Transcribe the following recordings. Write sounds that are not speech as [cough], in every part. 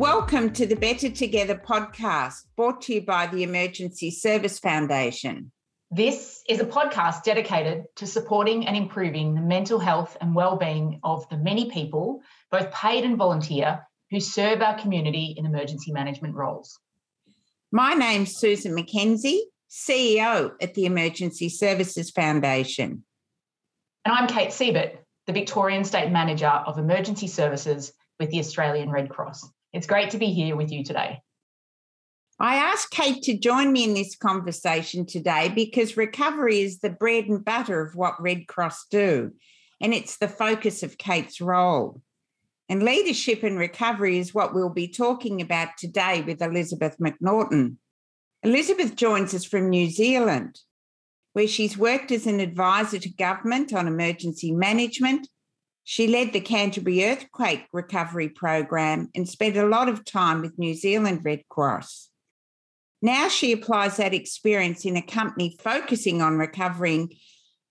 Welcome to the Better Together podcast, brought to you by the Emergency Service Foundation. This is a podcast dedicated to supporting and improving the mental health and well-being of the many people, both paid and volunteer, who serve our community in emergency management roles. My name's Siusan MacKenzie, CEO at the Emergency Services Foundation. And I'm Kate Siebert, the Victorian State Manager of Emergency Services with the Australian Red Cross. It's great to be here with you today. I asked Kate to join me in this conversation today because recovery is the bread and butter of what Red Cross do, and it's the focus of Kate's role. And leadership and recovery is what we'll be talking about today with Elizabeth McNaughton. Elizabeth joins us from New Zealand, where she's worked as an advisor to government on emergency management she led the Canterbury Earthquake Recovery Program and spent a lot of time with New Zealand Red Cross. Now she applies that experience in a company focusing on recovering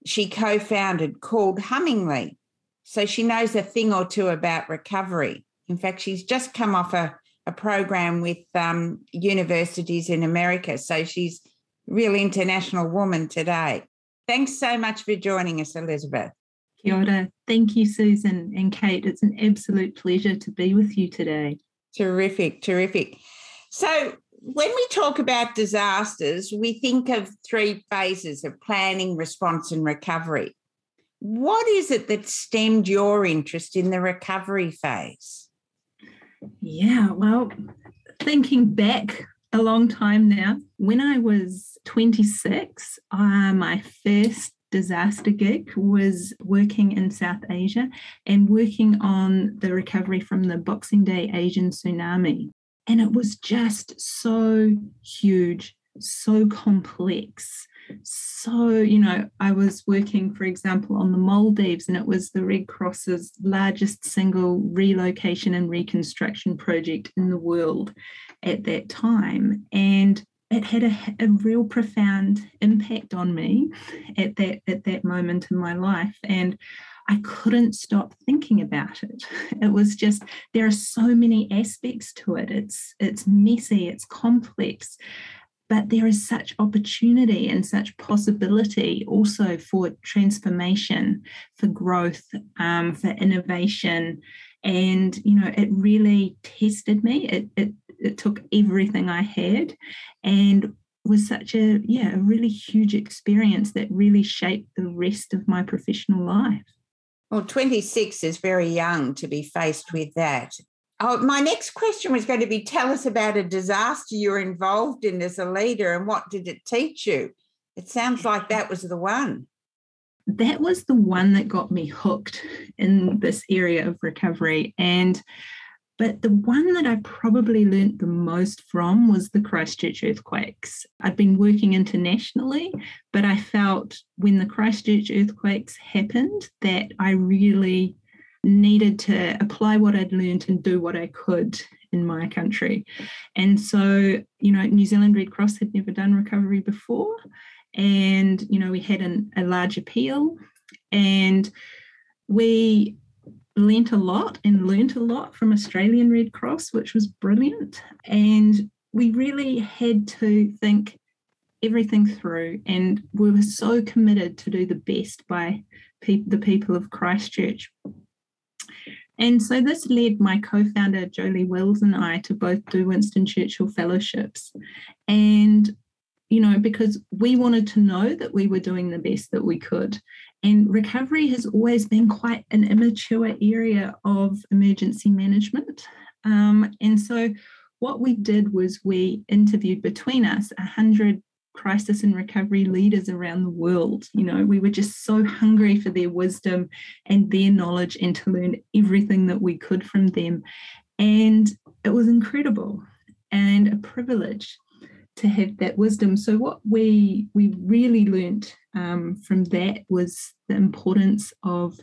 she co founded called Hummingly. So she knows a thing or two about recovery. In fact, she's just come off a, a program with um, universities in America. So she's a real international woman today. Thanks so much for joining us, Elizabeth. Kia ora. Thank you, Siusan and Kate. It's an absolute pleasure to be with you today. Terrific, terrific. So, when we talk about disasters, we think of three phases of planning, response, and recovery. What is it that stemmed your interest in the recovery phase? Yeah, well, thinking back a long time now, when I was 26, uh, my first disaster gig was working in South Asia and working on the recovery from the Boxing Day Asian tsunami. And it was just so huge, so complex. So, you know, I was working, for example, on the Maldives, and it was the Red Cross's largest single relocation and reconstruction project in the world at that time. And it had a, a real profound impact on me at that at that moment in my life and I couldn't stop thinking about it. [laughs] It was just there are so many aspects to it. It's it's messy, it's complex, but there is such opportunity and such possibility also for transformation, for growth, um, for innovation, and you know it really tested me. It it it took everything I had and was such a yeah a really huge experience that really shaped the rest of my professional life. Well 26 is very young to be faced with that. Oh, my next question was going to be tell us about a disaster you were involved in as a leader and what did it teach you? It sounds like that was the one. That was the one that got me hooked in this area of recovery and but the one that I probably learnt the most from was the Christchurch earthquakes. I'd been working internationally, but I felt when the Christchurch earthquakes happened that I really needed to apply what I'd learned and do what I could in my country. And so, you know, New Zealand Red Cross had never done recovery before. And, you know, we had an, a large appeal and we learnt a lot and learnt a lot from Australian Red Cross, which was brilliant. And we really had to think everything through, and we were so committed to do the best by pe- the people of Christchurch. And so this led my co founder, Jolie Wills, and I to both do Winston Churchill fellowships. And you know, because we wanted to know that we were doing the best that we could. And recovery has always been quite an immature area of emergency management. Um, and so, what we did was we interviewed between us 100 crisis and recovery leaders around the world. You know, we were just so hungry for their wisdom and their knowledge and to learn everything that we could from them. And it was incredible and a privilege to have that wisdom. So what we we really learnt um, from that was the importance of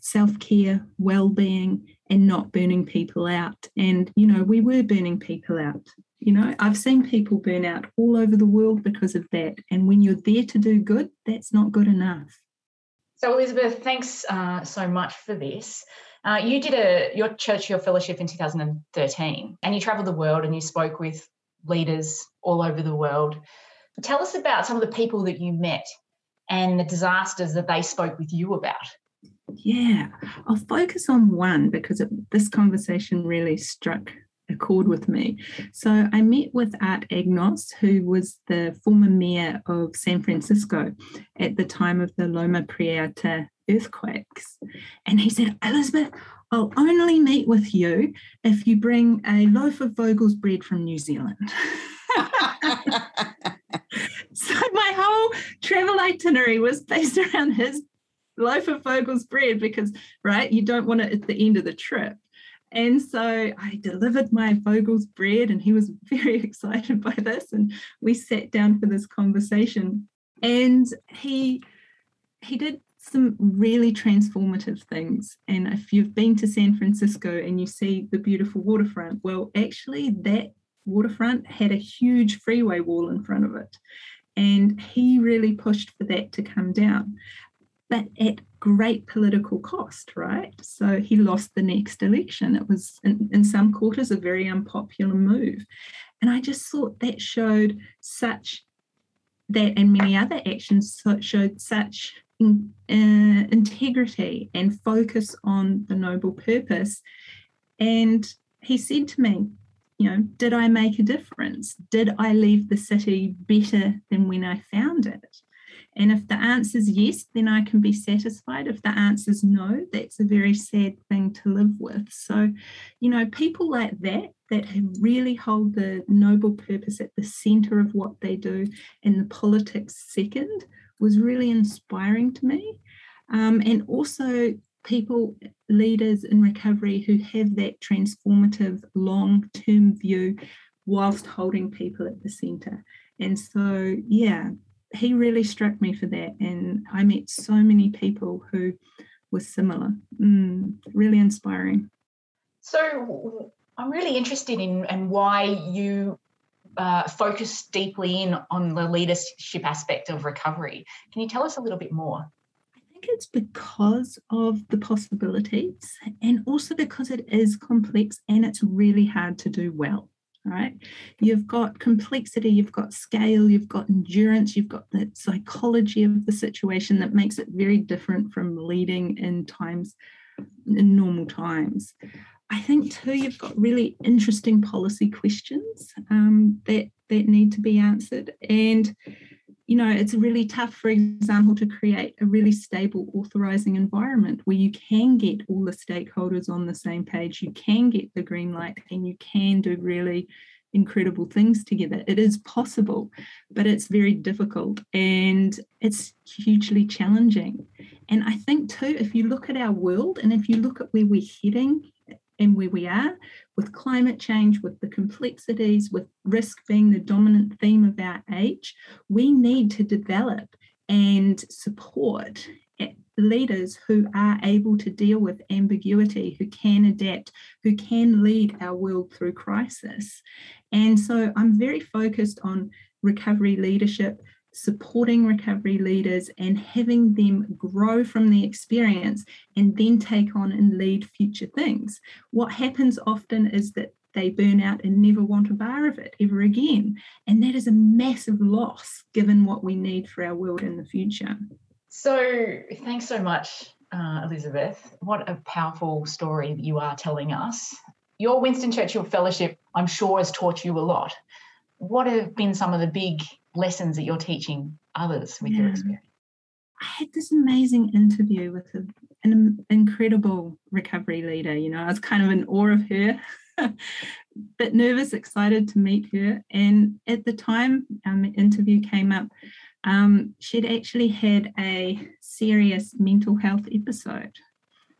self care, well being, and not burning people out. And you know, we were burning people out. You know, I've seen people burn out all over the world because of that. And when you're there to do good, that's not good enough. So, Elizabeth, thanks uh, so much for this. Uh, you did a your Churchill Fellowship in 2013, and you travelled the world and you spoke with leaders all over the world. Tell us about some of the people that you met and the disasters that they spoke with you about. Yeah, I'll focus on one because it, this conversation really struck a chord with me. So I met with Art Agnos, who was the former mayor of San Francisco at the time of the Loma Prieta earthquakes. And he said, Elizabeth, I'll only meet with you if you bring a loaf of Vogel's bread from New Zealand. [laughs] so my whole travel itinerary was based around his loaf of Vogel's bread because, right, you don't want it at the end of the trip. And so I delivered my Vogel's bread, and he was [laughs] very excited by this. And we sat down for this conversation. And he he did some really transformative things. And if you've been to San Francisco and you see the beautiful waterfront, well, actually, that waterfront had a huge freeway wall in front of it. And he really pushed for that to come down, but at great political cost, right? So he lost the next election. It was, in, in some quarters, a very unpopular move. And I just thought that showed such, that and many other actions showed such in, uh, integrity and focus on the noble purpose. And he said to me, you know, did I make a difference? Did I leave the city better than when I found it? And if the answer is yes, then I can be satisfied. If the answer is no, that's a very sad thing to live with. So, you know, people like that, that really hold the noble purpose at the center of what they do and the politics second, was really inspiring to me. Um, and also, people, leaders in recovery who have that transformative long term view whilst holding people at the centre. And so, yeah, he really struck me for that. And I met so many people who were similar. Mm, really inspiring. So, I'm really interested in and why you uh, focus deeply in on the leadership aspect of recovery. Can you tell us a little bit more? I think it's because of the possibilities and also because it is complex and it's really hard to do well. Right, you've got complexity, you've got scale, you've got endurance, you've got the psychology of the situation that makes it very different from leading in times in normal times. I think too, you've got really interesting policy questions um, that that need to be answered, and you know it's really tough, for example, to create a really stable authorizing environment where you can get all the stakeholders on the same page, you can get the green light, and you can do really incredible things together. It is possible, but it's very difficult and it's hugely challenging. And I think, too, if you look at our world and if you look at where we're heading and where we are with climate change, with the complexities, with risk being the dominant theme of our age, we need to develop and support leaders who are able to deal with ambiguity, who can adapt, who can lead our world through crisis. And so I'm very focused on recovery leadership, supporting recovery leaders and having them grow from the experience and then take on and lead future things. What happens often is that they burn out and never want a bar of it ever again. And that is a massive loss given what we need for our world in the future. So, thanks so much, uh, Elizabeth. What a powerful story you are telling us. Your Winston Churchill Fellowship, I'm sure, has taught you a lot. What have been some of the big lessons that you're teaching others with yeah. your experience? I had this amazing interview with a, an incredible recovery leader. You know, I was kind of in awe of her, [laughs] bit nervous, excited to meet her. And at the time um, interview came up, um, she'd actually had a serious mental health episode.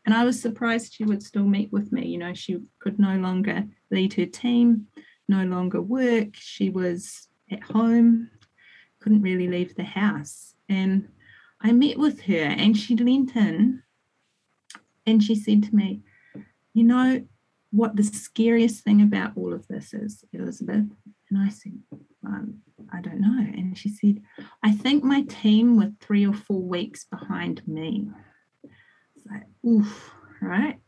And I was surprised she would still meet with me. You know, she could no longer lead her team, no longer work. She was at home, couldn't really leave the house. And I met with her and she leant in and she said to me, You know what the scariest thing about all of this is, Elizabeth? And I said, um, I don't know. And she said, I think my team were three or four weeks behind me. It's like, oof, right?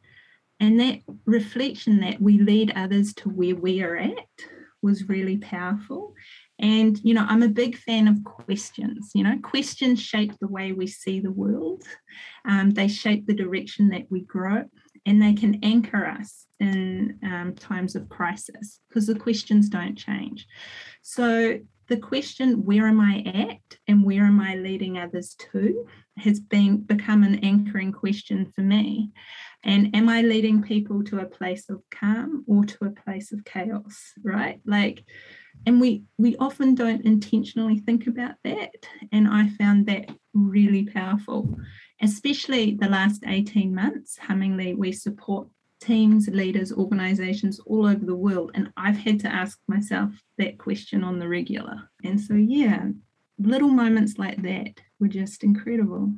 And that reflection that we lead others to where we are at was really powerful. And, you know, I'm a big fan of questions. You know, questions shape the way we see the world, um, they shape the direction that we grow, and they can anchor us in um, times of crisis because the questions don't change. So, the question, where am I at and where am I leading others to, has been become an anchoring question for me. And am I leading people to a place of calm or to a place of chaos? Right? Like, and we we often don't intentionally think about that. And I found that really powerful, especially the last 18 months. Hummingly, we support teams, leaders, organizations all over the world. And I've had to ask myself that question on the regular. And so, yeah, little moments like that were just incredible.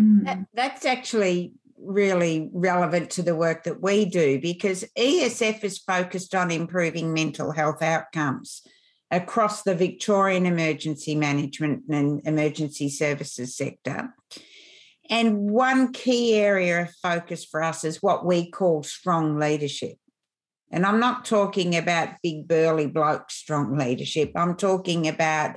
Mm. That, that's actually really relevant to the work that we do because ESF is focused on improving mental health outcomes across the Victorian emergency management and emergency services sector. And one key area of focus for us is what we call strong leadership. And I'm not talking about big burly bloke strong leadership. I'm talking about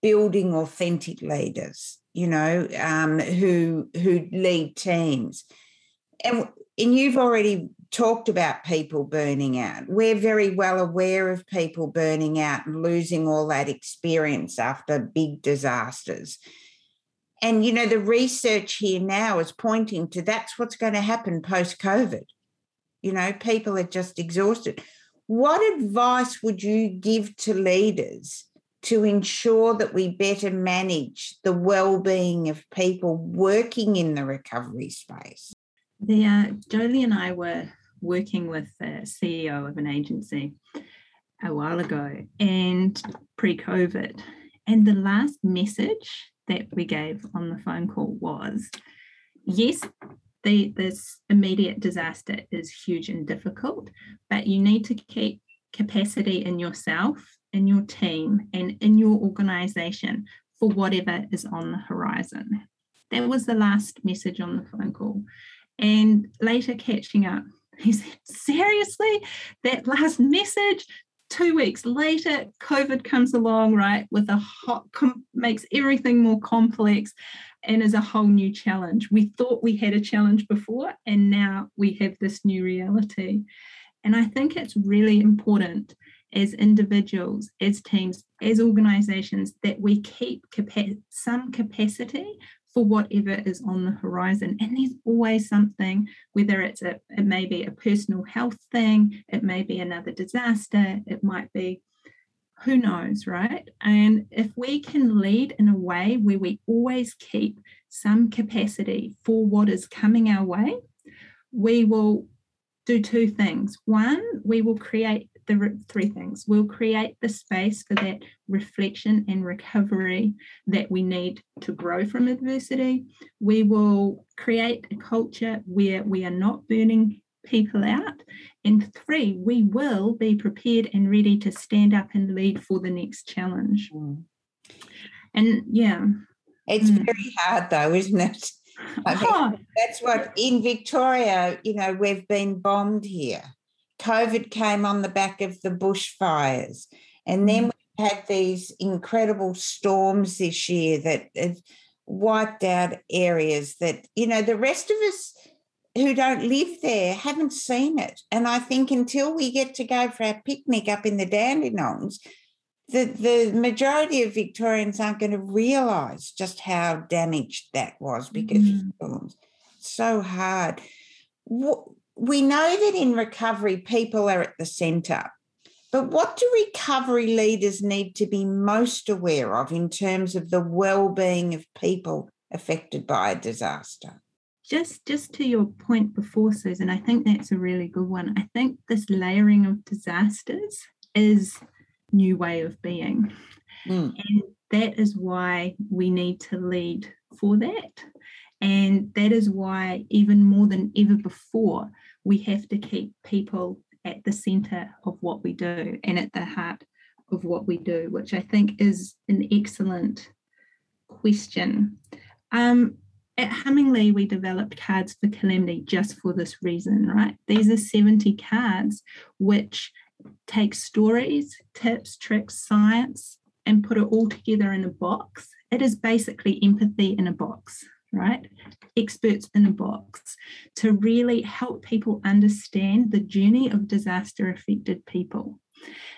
building authentic leaders, you know, um, who who lead teams. And and you've already talked about people burning out. We're very well aware of people burning out and losing all that experience after big disasters. And, you know, the research here now is pointing to that's what's going to happen post COVID. You know, people are just exhausted. What advice would you give to leaders to ensure that we better manage the well-being of people working in the recovery space? The uh, Jolie and I were working with the CEO of an agency a while ago and pre-COVID, and the last message that we gave on the phone call was yes, the, this immediate disaster is huge and difficult, but you need to keep capacity in yourself, in your team, and in your organization for whatever is on the horizon. That was the last message on the phone call. And later catching up, he said, Seriously, that last message? Two weeks later, COVID comes along, right, with a hot, com- makes everything more complex and is a whole new challenge. We thought we had a challenge before, and now we have this new reality. And I think it's really important as individuals, as teams, as organizations that we keep capa- some capacity for whatever is on the horizon. And there's always something, whether it's a, it may be a personal health thing, it may be another disaster, it might be who knows, right? And if we can lead in a way where we always keep some capacity for what is coming our way, we will do two things. One, we will create the three things. We'll create the space for that reflection and recovery that we need to grow from adversity. We will create a culture where we are not burning people out. And three, we will be prepared and ready to stand up and lead for the next challenge. Mm. And yeah. It's mm. very hard though, isn't it? I mean, oh. that's what in Victoria, you know, we've been bombed here. COVID came on the back of the bushfires. And then mm. we had these incredible storms this year that have wiped out areas that, you know, the rest of us who don't live there haven't seen it. And I think until we get to go for our picnic up in the Dandenongs, the, the majority of Victorians aren't going to realise just how damaged that was because mm. storms. So hard. What, we know that in recovery, people are at the centre. But what do recovery leaders need to be most aware of in terms of the well-being of people affected by a disaster? Just just to your point before, Siusan, I think that's a really good one. I think this layering of disasters is new way of being. Mm. And that is why we need to lead for that. And that is why, even more than ever before, we have to keep people at the center of what we do and at the heart of what we do, which I think is an excellent question. Um, at Hummingly, we developed cards for Calamity just for this reason, right? These are 70 cards which take stories, tips, tricks, science, and put it all together in a box. It is basically empathy in a box, right? Experts in a box to really help people understand the journey of disaster affected people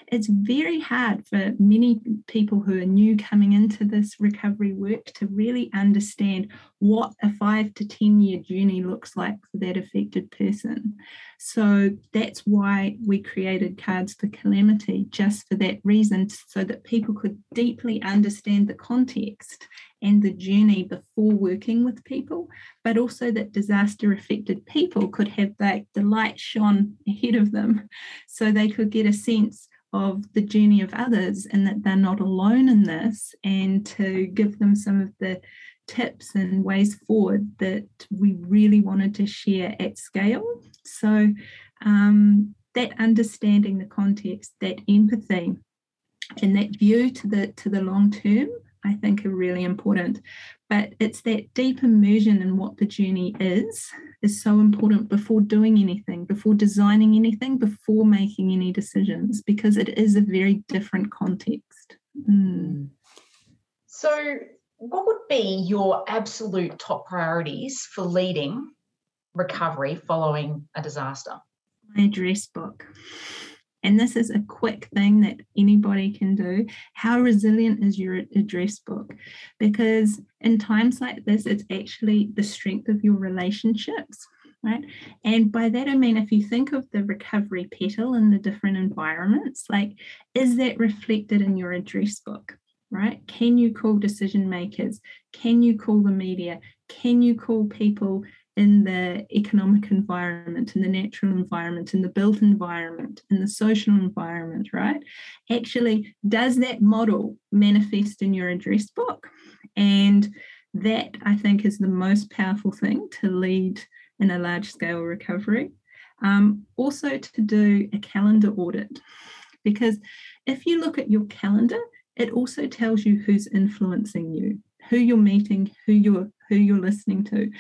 it's very hard for many people who are new coming into this recovery work to really understand what a five to 10 year journey looks like for that affected person. So that's why we created Cards for Calamity, just for that reason, so that people could deeply understand the context and the journey before working with people, but also that disaster affected people could have like the light shone ahead of them so they could get a sense of the journey of others and that they're not alone in this and to give them some of the tips and ways forward that we really wanted to share at scale. So um, that understanding the context, that empathy, and that view to the to the long term, I think are really important. But it's that deep immersion in what the journey is is so important before doing anything, before designing anything, before making any decisions, because it is a very different context. Mm. So, what would be your absolute top priorities for leading recovery following a disaster? My address book. And this is a quick thing that anybody can do. How resilient is your address book? Because in times like this, it's actually the strength of your relationships. Right. And by that, I mean, if you think of the recovery petal in the different environments, like, is that reflected in your address book? Right? Can you call decision makers? Can you call the media? Can you call people in the economic environment, in the natural environment, in the built environment, in the social environment, right? Actually, does that model manifest in your address book? And that I think is the most powerful thing to lead in a large scale recovery. Um, also, to do a calendar audit, because if you look at your calendar, it also tells you who's influencing you, who you're meeting, who you're who you're listening to.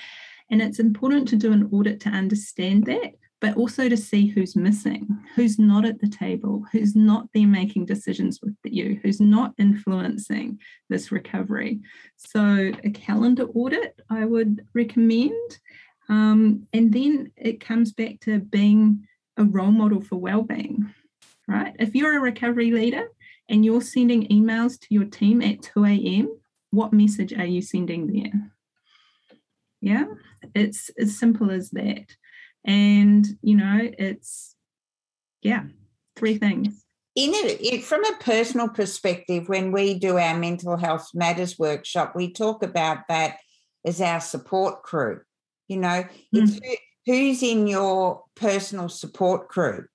And it's important to do an audit to understand that, but also to see who's missing, who's not at the table, who's not there making decisions with you, who's not influencing this recovery. So, a calendar audit I would recommend. Um, and then it comes back to being a role model for well-being, right? If you're a recovery leader and you're sending emails to your team at 2 a.m., what message are you sending there? Yeah, it's as simple as that. And, you know, it's, yeah, three things. In it, from a personal perspective, when we do our mental health matters workshop, we talk about that as our support crew. You know, it's mm. who, who's in your personal support crew.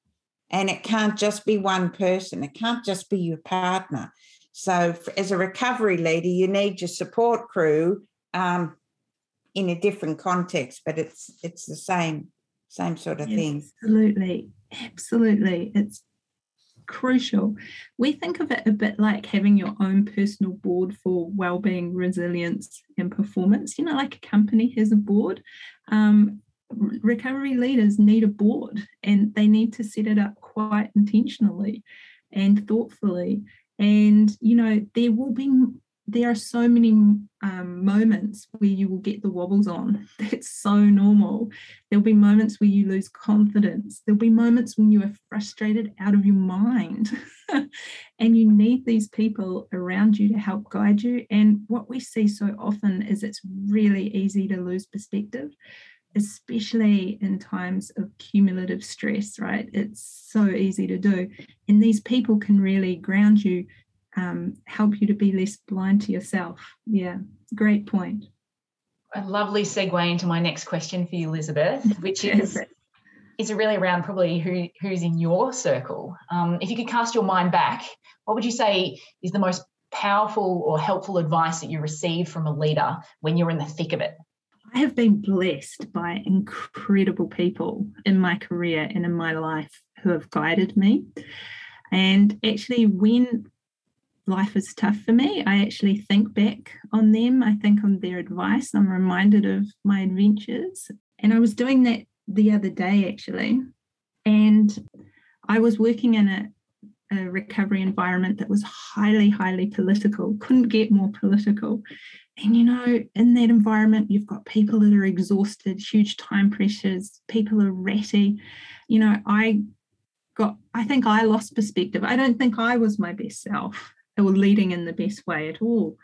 And it can't just be one person, it can't just be your partner. So, as a recovery leader, you need your support crew um, in a different context, but it's it's the same same sort of yes, thing. Absolutely, absolutely. It's crucial. We think of it a bit like having your own personal board for well-being, resilience, and performance. You know, like a company has a board. Um, recovery leaders need a board, and they need to set it up quite intentionally and thoughtfully. And you know, there will be there are so many um, moments where you will get the wobbles on. [laughs] That's so normal. There'll be moments where you lose confidence. There'll be moments when you are frustrated out of your mind. [laughs] and you need these people around you to help guide you. And what we see so often is it's really easy to lose perspective, especially in times of cumulative stress, right? It's so easy to do. And these people can really ground you um, help you to be less blind to yourself. Yeah, great point. A lovely segue into my next question for you, Elizabeth, [laughs] which is is really around probably who who's in your circle. Um, if you could cast your mind back, what would you say is the most powerful or helpful advice that you received from a leader when you're in the thick of it? I have been blessed by incredible people in my career and in my life who have guided me. And actually, when life is tough for me, I actually think back on them. I think on their advice. I'm reminded of my adventures. And I was doing that the other day, actually. And I was working in a, a recovery environment that was highly, highly political, couldn't get more political. And you know, in that environment, you've got people that are exhausted, huge time pressures, people are ratty. You know, I got, I think I lost perspective. I don't think I was my best self or leading in the best way at all.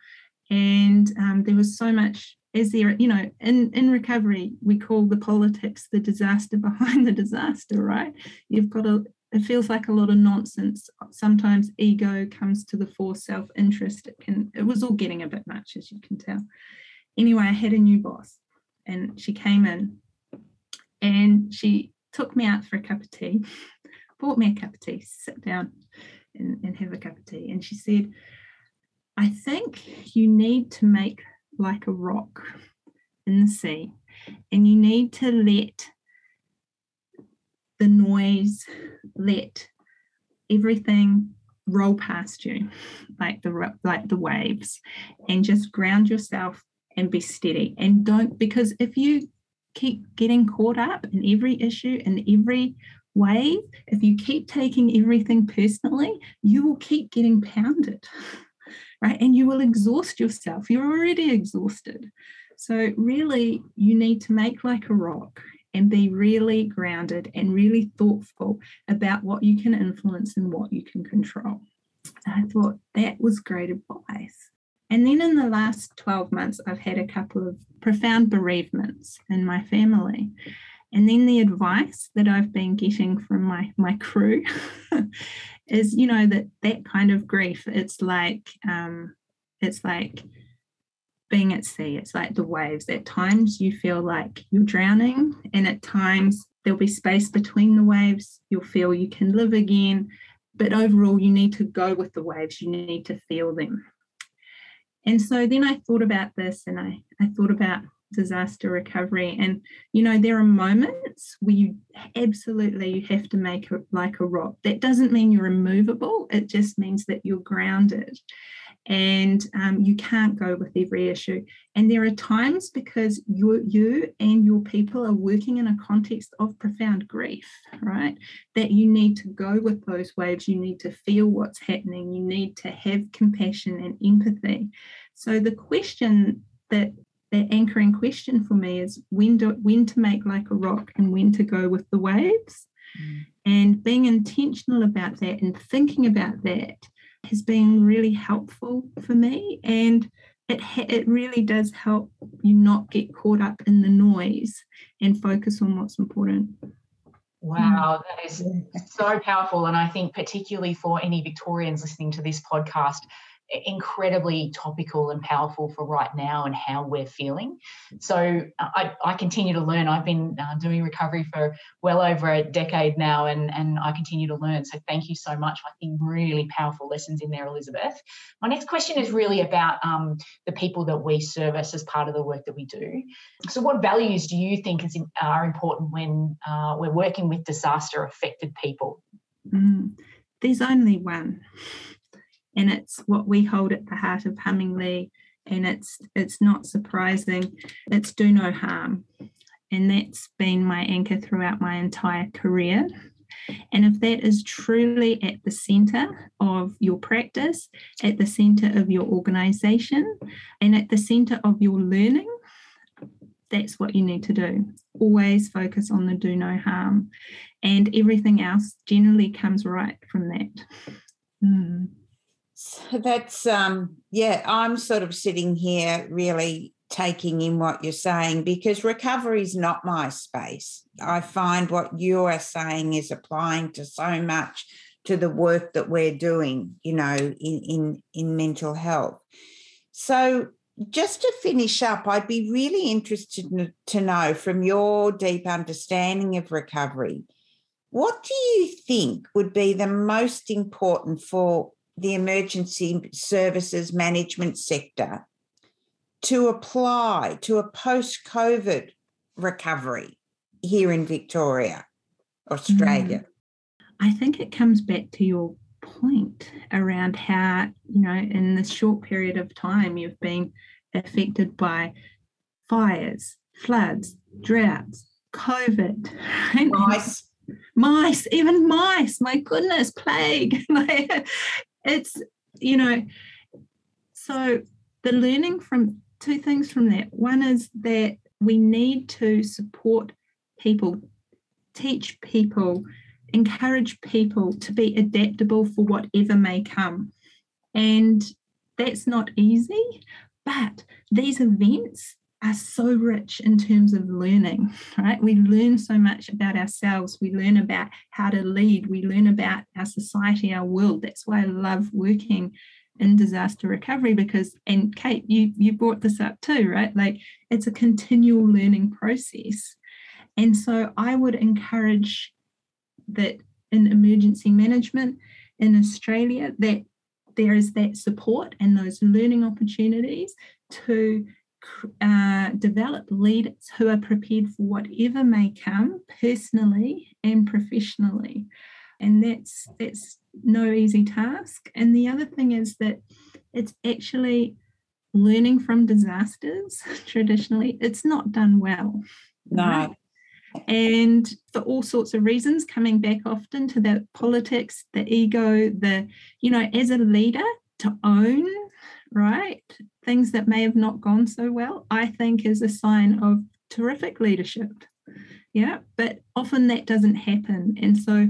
And um, there was so much, as there, you know, in, in recovery, we call the politics the disaster [laughs] behind the disaster, right? You've got a, it feels like a lot of nonsense. Sometimes ego comes to the fore, self-interest. It can it was all getting a bit much, as you can tell. Anyway, I had a new boss and she came in and she took me out for a cup of tea, bought me a cup of tea, sit down and, and have a cup of tea. And she said, I think you need to make like a rock in the sea and you need to let the noise, let everything roll past you like the like the waves and just ground yourself and be steady and don't because if you keep getting caught up in every issue and every wave if you keep taking everything personally you will keep getting pounded [laughs] right and you will exhaust yourself you're already exhausted so really you need to make like a rock and be really grounded and really thoughtful about what you can influence and what you can control. I thought that was great advice. And then in the last 12 months, I've had a couple of profound bereavements in my family. And then the advice that I've been getting from my, my crew [laughs] is, you know, that that kind of grief, it's like, um, it's like being at sea. It's like the waves. At times you feel like you're drowning, and at times there'll be space between the waves. You'll feel you can live again. But overall, you need to go with the waves, you need to feel them. And so then I thought about this and I, I thought about disaster recovery. And, you know, there are moments where you absolutely you have to make it like a rock. That doesn't mean you're immovable, it just means that you're grounded and um, you can't go with every issue. And there are times because you, you and your people are working in a context of profound grief, right? That you need to go with those waves. You need to feel what's happening. You need to have compassion and empathy. So the question that that anchoring question for me is when do when to make like a rock and when to go with the waves. Mm. And being intentional about that and thinking about that has been really helpful for me and it ha- it really does help you not get caught up in the noise and focus on what's important. Wow, that is so powerful. And I think, particularly for any Victorians listening to this podcast, incredibly topical and powerful for right now and how we're feeling. So I, I continue to learn. I've been uh, doing recovery for well over a decade now, and, and I continue to learn. So thank you so much. I think really powerful lessons in there, Elizabeth. My next question is really about um, the people that we service as part of the work that we do. So, what values do you think is are important when uh, we're working with disaster affected people? Mm, there's only one and it's what we hold at the heart of Hummingly, and it's it's not surprising. It's do no harm, and that's been my anchor throughout my entire career. And if that is truly at the center of your practice, at the center of your organization, and at the center of your learning, that's what you need to do. Always focus on the do no harm, and everything else generally comes right from that. Mm. So that's um yeah, I'm sort of sitting here really taking in what you're saying because recovery is not my space. I find what you are saying is applying to so much to the work that we're doing, you know, in in in mental health. So just to finish up, I'd be really interested to know from your deep understanding of recovery, what do you think would be the most important for the emergency services management sector to apply to a post COVID recovery here in Victoria, Australia? Mm. I think it comes back to your point around how, you know, in this short period of time, you've been affected by fires, floods, droughts, COVID, [laughs] mice, mice, even mice. My goodness, plague. [laughs] it's you know. So the learning from two things from that. One is that we need to support people, teach people, encourage people to be adaptable for whatever may come. And that's not easy, but these events are so rich in terms of learning, right? We learn so much about ourselves. We learn about how to lead. We learn about our society, our world. That's why I love working in disaster recovery because, and Kate, you you brought this up too, right? Like it's a continual learning process. And so I would encourage that in emergency management in Australia, that there is that support and those learning opportunities to uh, develop leaders who are prepared for whatever may come personally and professionally. And that's that's no easy task. And the other thing is that it's actually learning from disasters [laughs] traditionally it's not done well no. right? and for all sorts of reasons coming back often to the politics the ego the you know as a leader to own right things that may have not gone so well, I think is a sign of terrific leadership. Yeah, but often that doesn't happen. And so,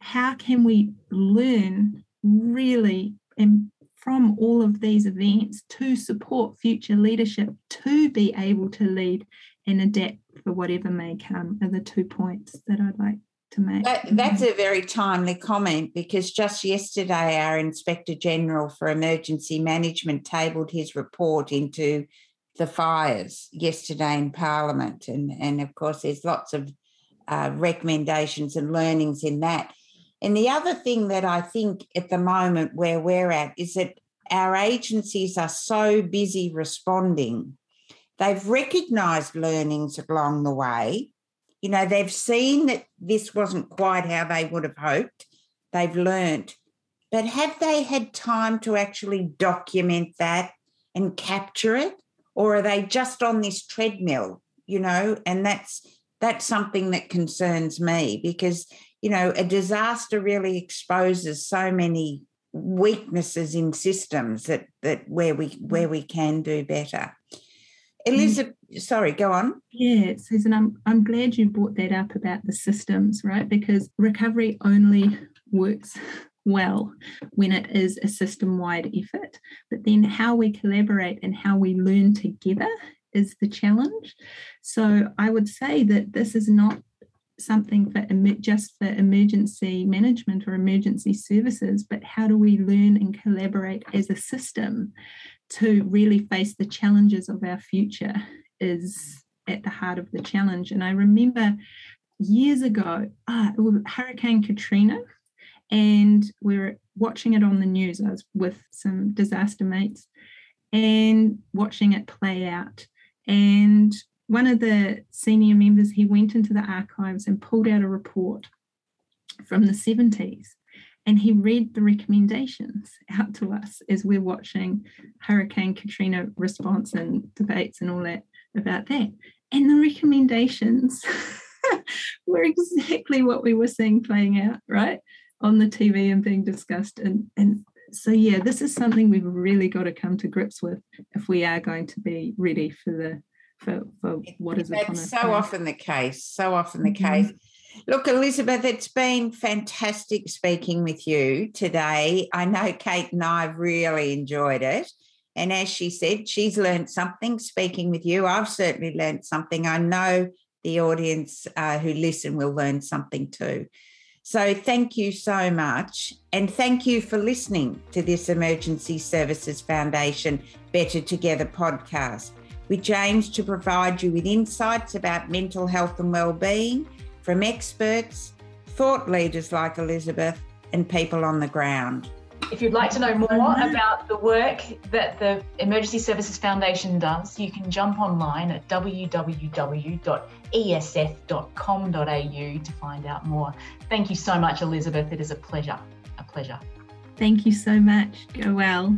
how can we learn really and from all of these events to support future leadership to be able to lead and adapt for whatever may come are the two points that I'd like to make. That, that's a very timely comment because just yesterday, our Inspector General for Emergency Management tabled his report into the fires yesterday in Parliament. And, and of course, there's lots of uh, recommendations and learnings in that. And the other thing that I think at the moment where we're at is that our agencies are so busy responding. They've recognised learnings along the way, you know, they've seen that this wasn't quite how they would have hoped. They've learnt. But have they had time to actually document that and capture it? Or are they just on this treadmill, you know? And that's that's something that concerns me because, you know, a disaster really exposes so many weaknesses in systems that that where we where we can do better. Mm. Elizabeth, sorry, go on. Yeah, Siusan, I'm, I'm glad you brought that up about the systems, right? Because recovery only works well when it is a system wide effort. But then how we collaborate and how we learn together is the challenge. So I would say that this is not something for just for emergency management or emergency services, but how do we learn and collaborate as a system to really face the challenges of our future is at the heart of the challenge. And I remember years ago, ah, Hurricane Katrina, and we were watching it on the news. I was with some disaster mates and watching it play out. And one of the senior members, he went into the archives and pulled out a report from the 70s and he read the recommendations out to us as we're watching Hurricane Katrina response and debates and all that about that. And the recommendations [laughs] were exactly what we were seeing playing out, right? On the TV and being discussed. And, and so, yeah, this is something we've really got to come to grips with if we are going to be ready for the for, for what is upon us. so often the case, so often the mm-hmm. case. Look, Elizabeth, it's been fantastic speaking with you today. I know Kate and I really enjoyed it. And as she said, she's learned something speaking with you. I've certainly learned something. I know the audience uh, who listen will learn something too. So thank you so much. And thank you for listening to this Emergency Services Foundation Better Together podcast, which aims to provide you with insights about mental health and well-being from experts, thought leaders like Elizabeth, and people on the ground. If you'd like to know more mm-hmm. about the work that the Emergency Services Foundation does, you can jump online at www.esf.com.au to find out more. Thank you so much, Elizabeth. It is a pleasure. A pleasure. Thank you so much. Go well.